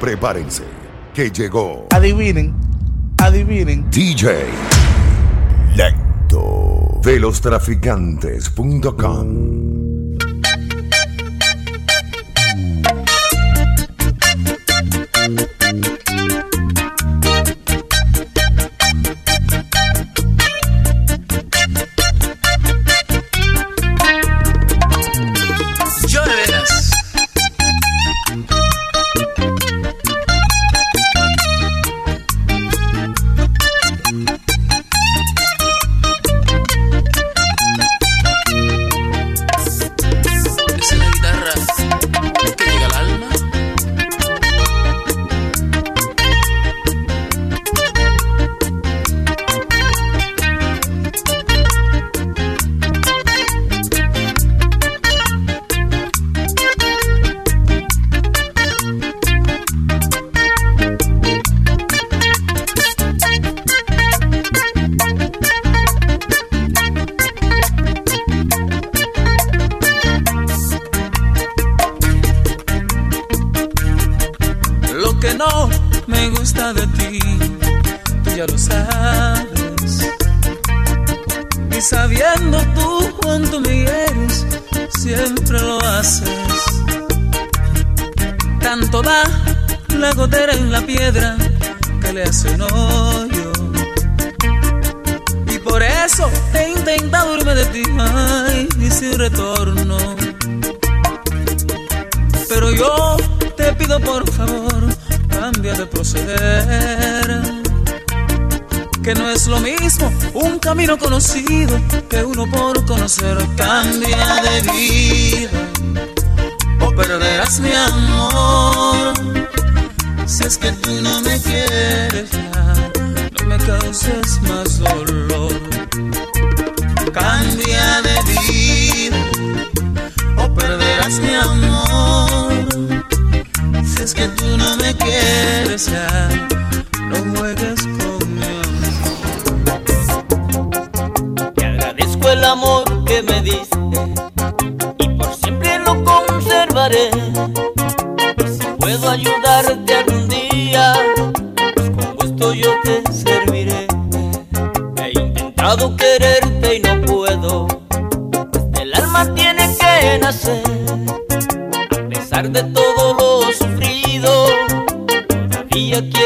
Prepárense, que llegó Adivinen, adivinen. DJ Lento de los traficantes.com. tú ya lo sabes. Y sabiendo tú cuánto me quieres, siempre lo haces. Tanto da la gotera en la piedra que le hace un. Y por eso he intentado irme de ti, ay, y sin retorno. Pero yo te pido por favor, de proceder. Que no es lo mismo un camino conocido que uno por conocer. Cambia de vida o perderás mi amor. Si es que tú no me quieres ya, no me causes más dolor. No juegues con mi amor. Te agradezco el amor que me diste y por siempre lo conservaré. Si puedo ayudarte algún día, pues con gusto yo te serviré. He intentado quererte y no puedo, pues el alma tiene que nacer. A pesar de todo que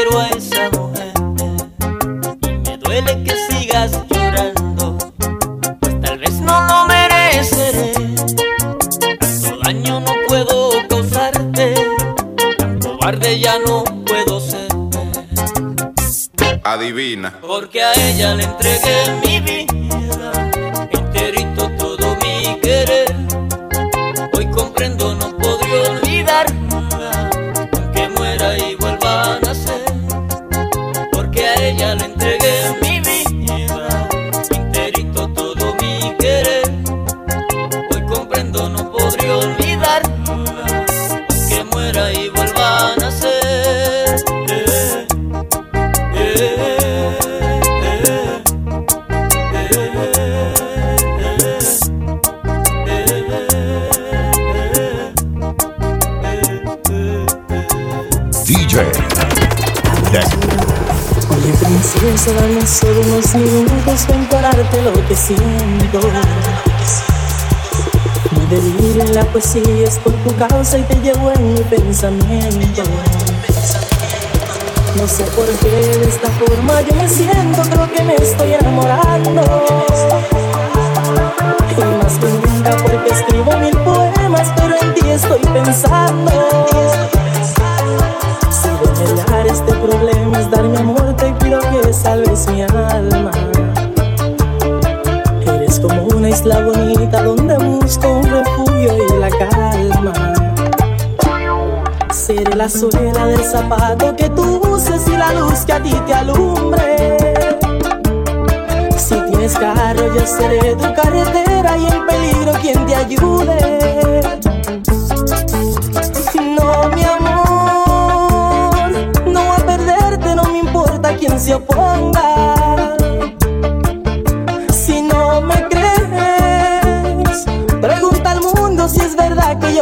encararte lo que siento. En la poesía es por tu causa y te llevo en mi pensamiento. No sé por qué de esta forma yo me siento, creo que me estoy enamorando. Y más que nunca porque escribo mil poemas, pero en ti estoy pensando. Si remediar este problema es dar mi amor, te pido que salves mi alma. Como una isla bonita donde busco un refugio y la calma. Seré la suela del zapato que tú uses y la luz que a ti te alumbre. Si tienes carro, yo seré tu carretera y en peligro quien te ayude.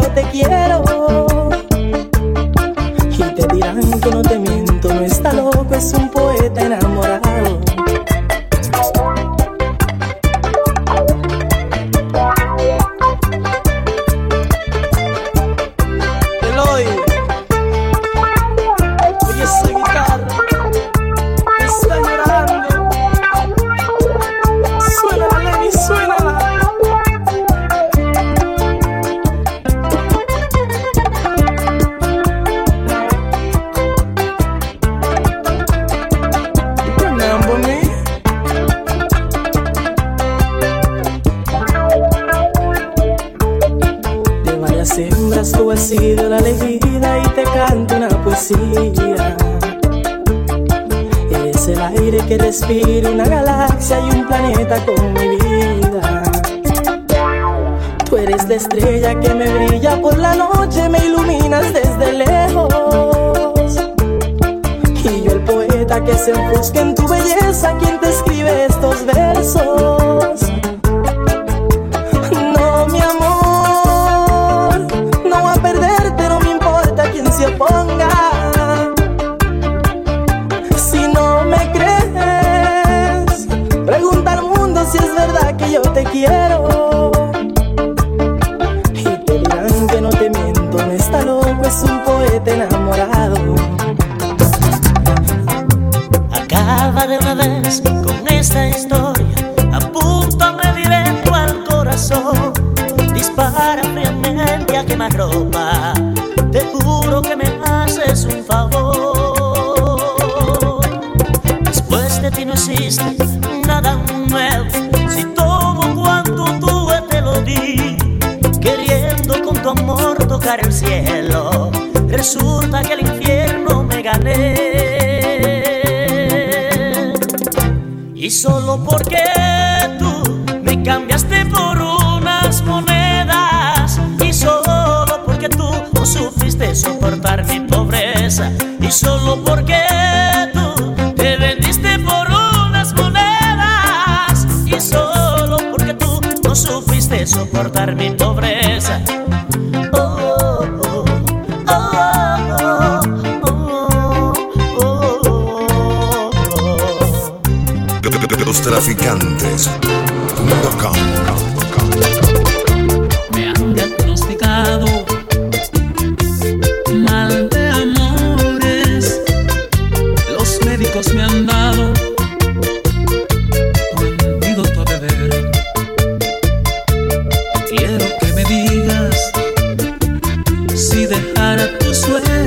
Yo te quiero. Una galaxia y un planeta con mi vida. Tú eres la estrella que me brilla por la noche, me iluminas desde lejos. Y yo el poeta que se enfusca en tu belleza, quien te escribe estos versos. Dispara fríamente a quemar ropa, te juro que me haces un favor. Después de ti no existe nada nuevo queriendo con tu amor tocar el cielo. Resulta que el infierno me gané. Y solo porque solo porque tú te vendiste por unas monedas. Y solo porque tú no supiste soportar mi pobreza. Los traficantes.com dejara tu suerte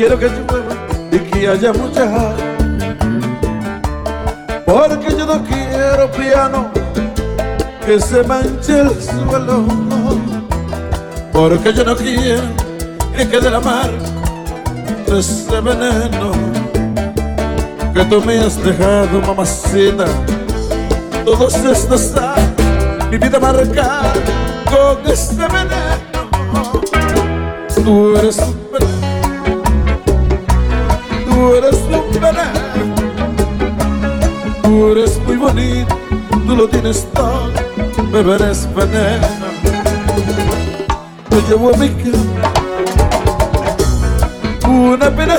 quiero que llueva y que haya mucha. Porque yo no quiero piano que se manche el suelo. Porque yo no quiero que quede la mar de ese veneno que tú me has dejado, mamacita. Todos estos mi vida marcada con este veneno. Tú eres eres tú eres muy bonito, tú lo tienes todo, pero eres veneno. Te llevo a mi cama una pena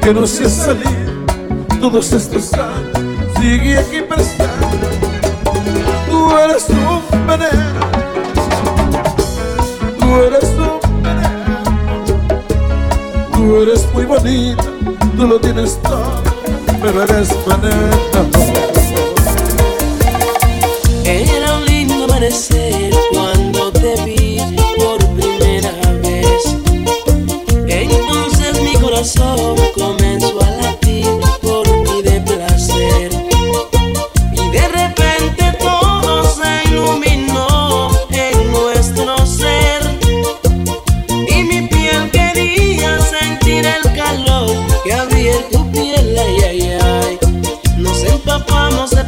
que no se ha salido todos estos años, sigue aquí presente. Tú eres un veneno, tú eres un tú eres muy bonita, tú lo tienes todo, pero eres veneno. Era un lindo amanecer cuando te vi por primera vez. Entonces mi corazón comenzó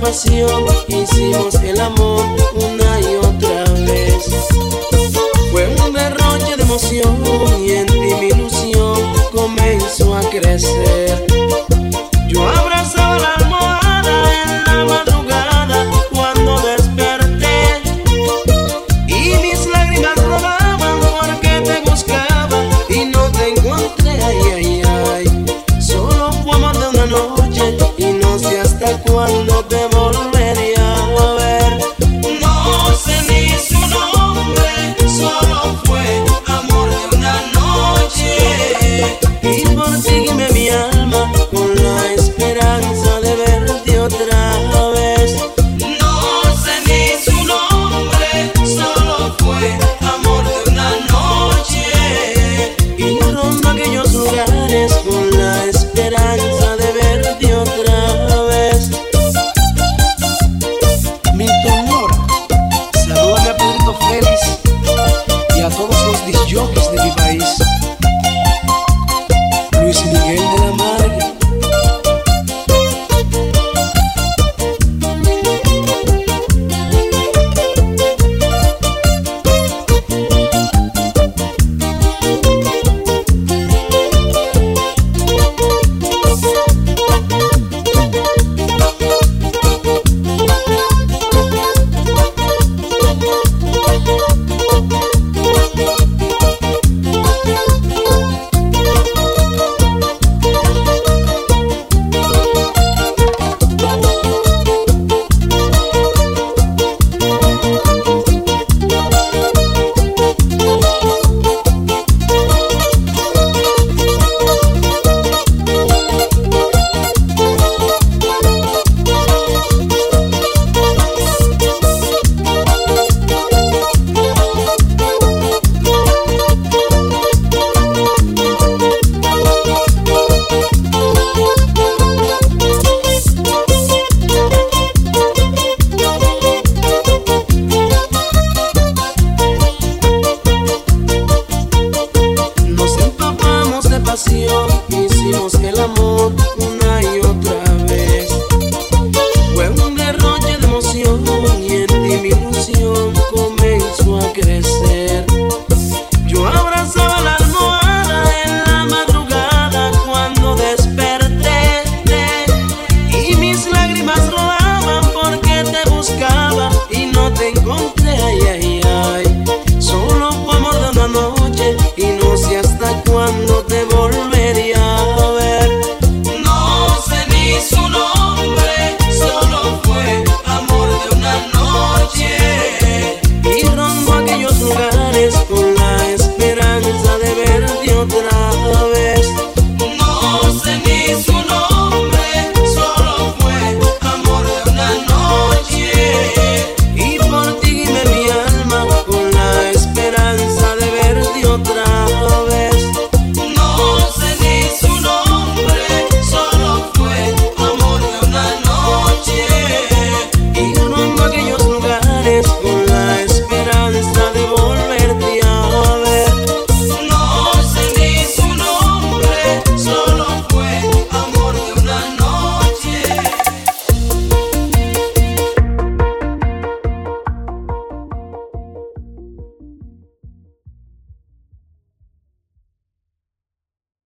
pasión, hicimos el amor una y otra vez. Fue un derroche de emoción y en ti comenzó a crecer.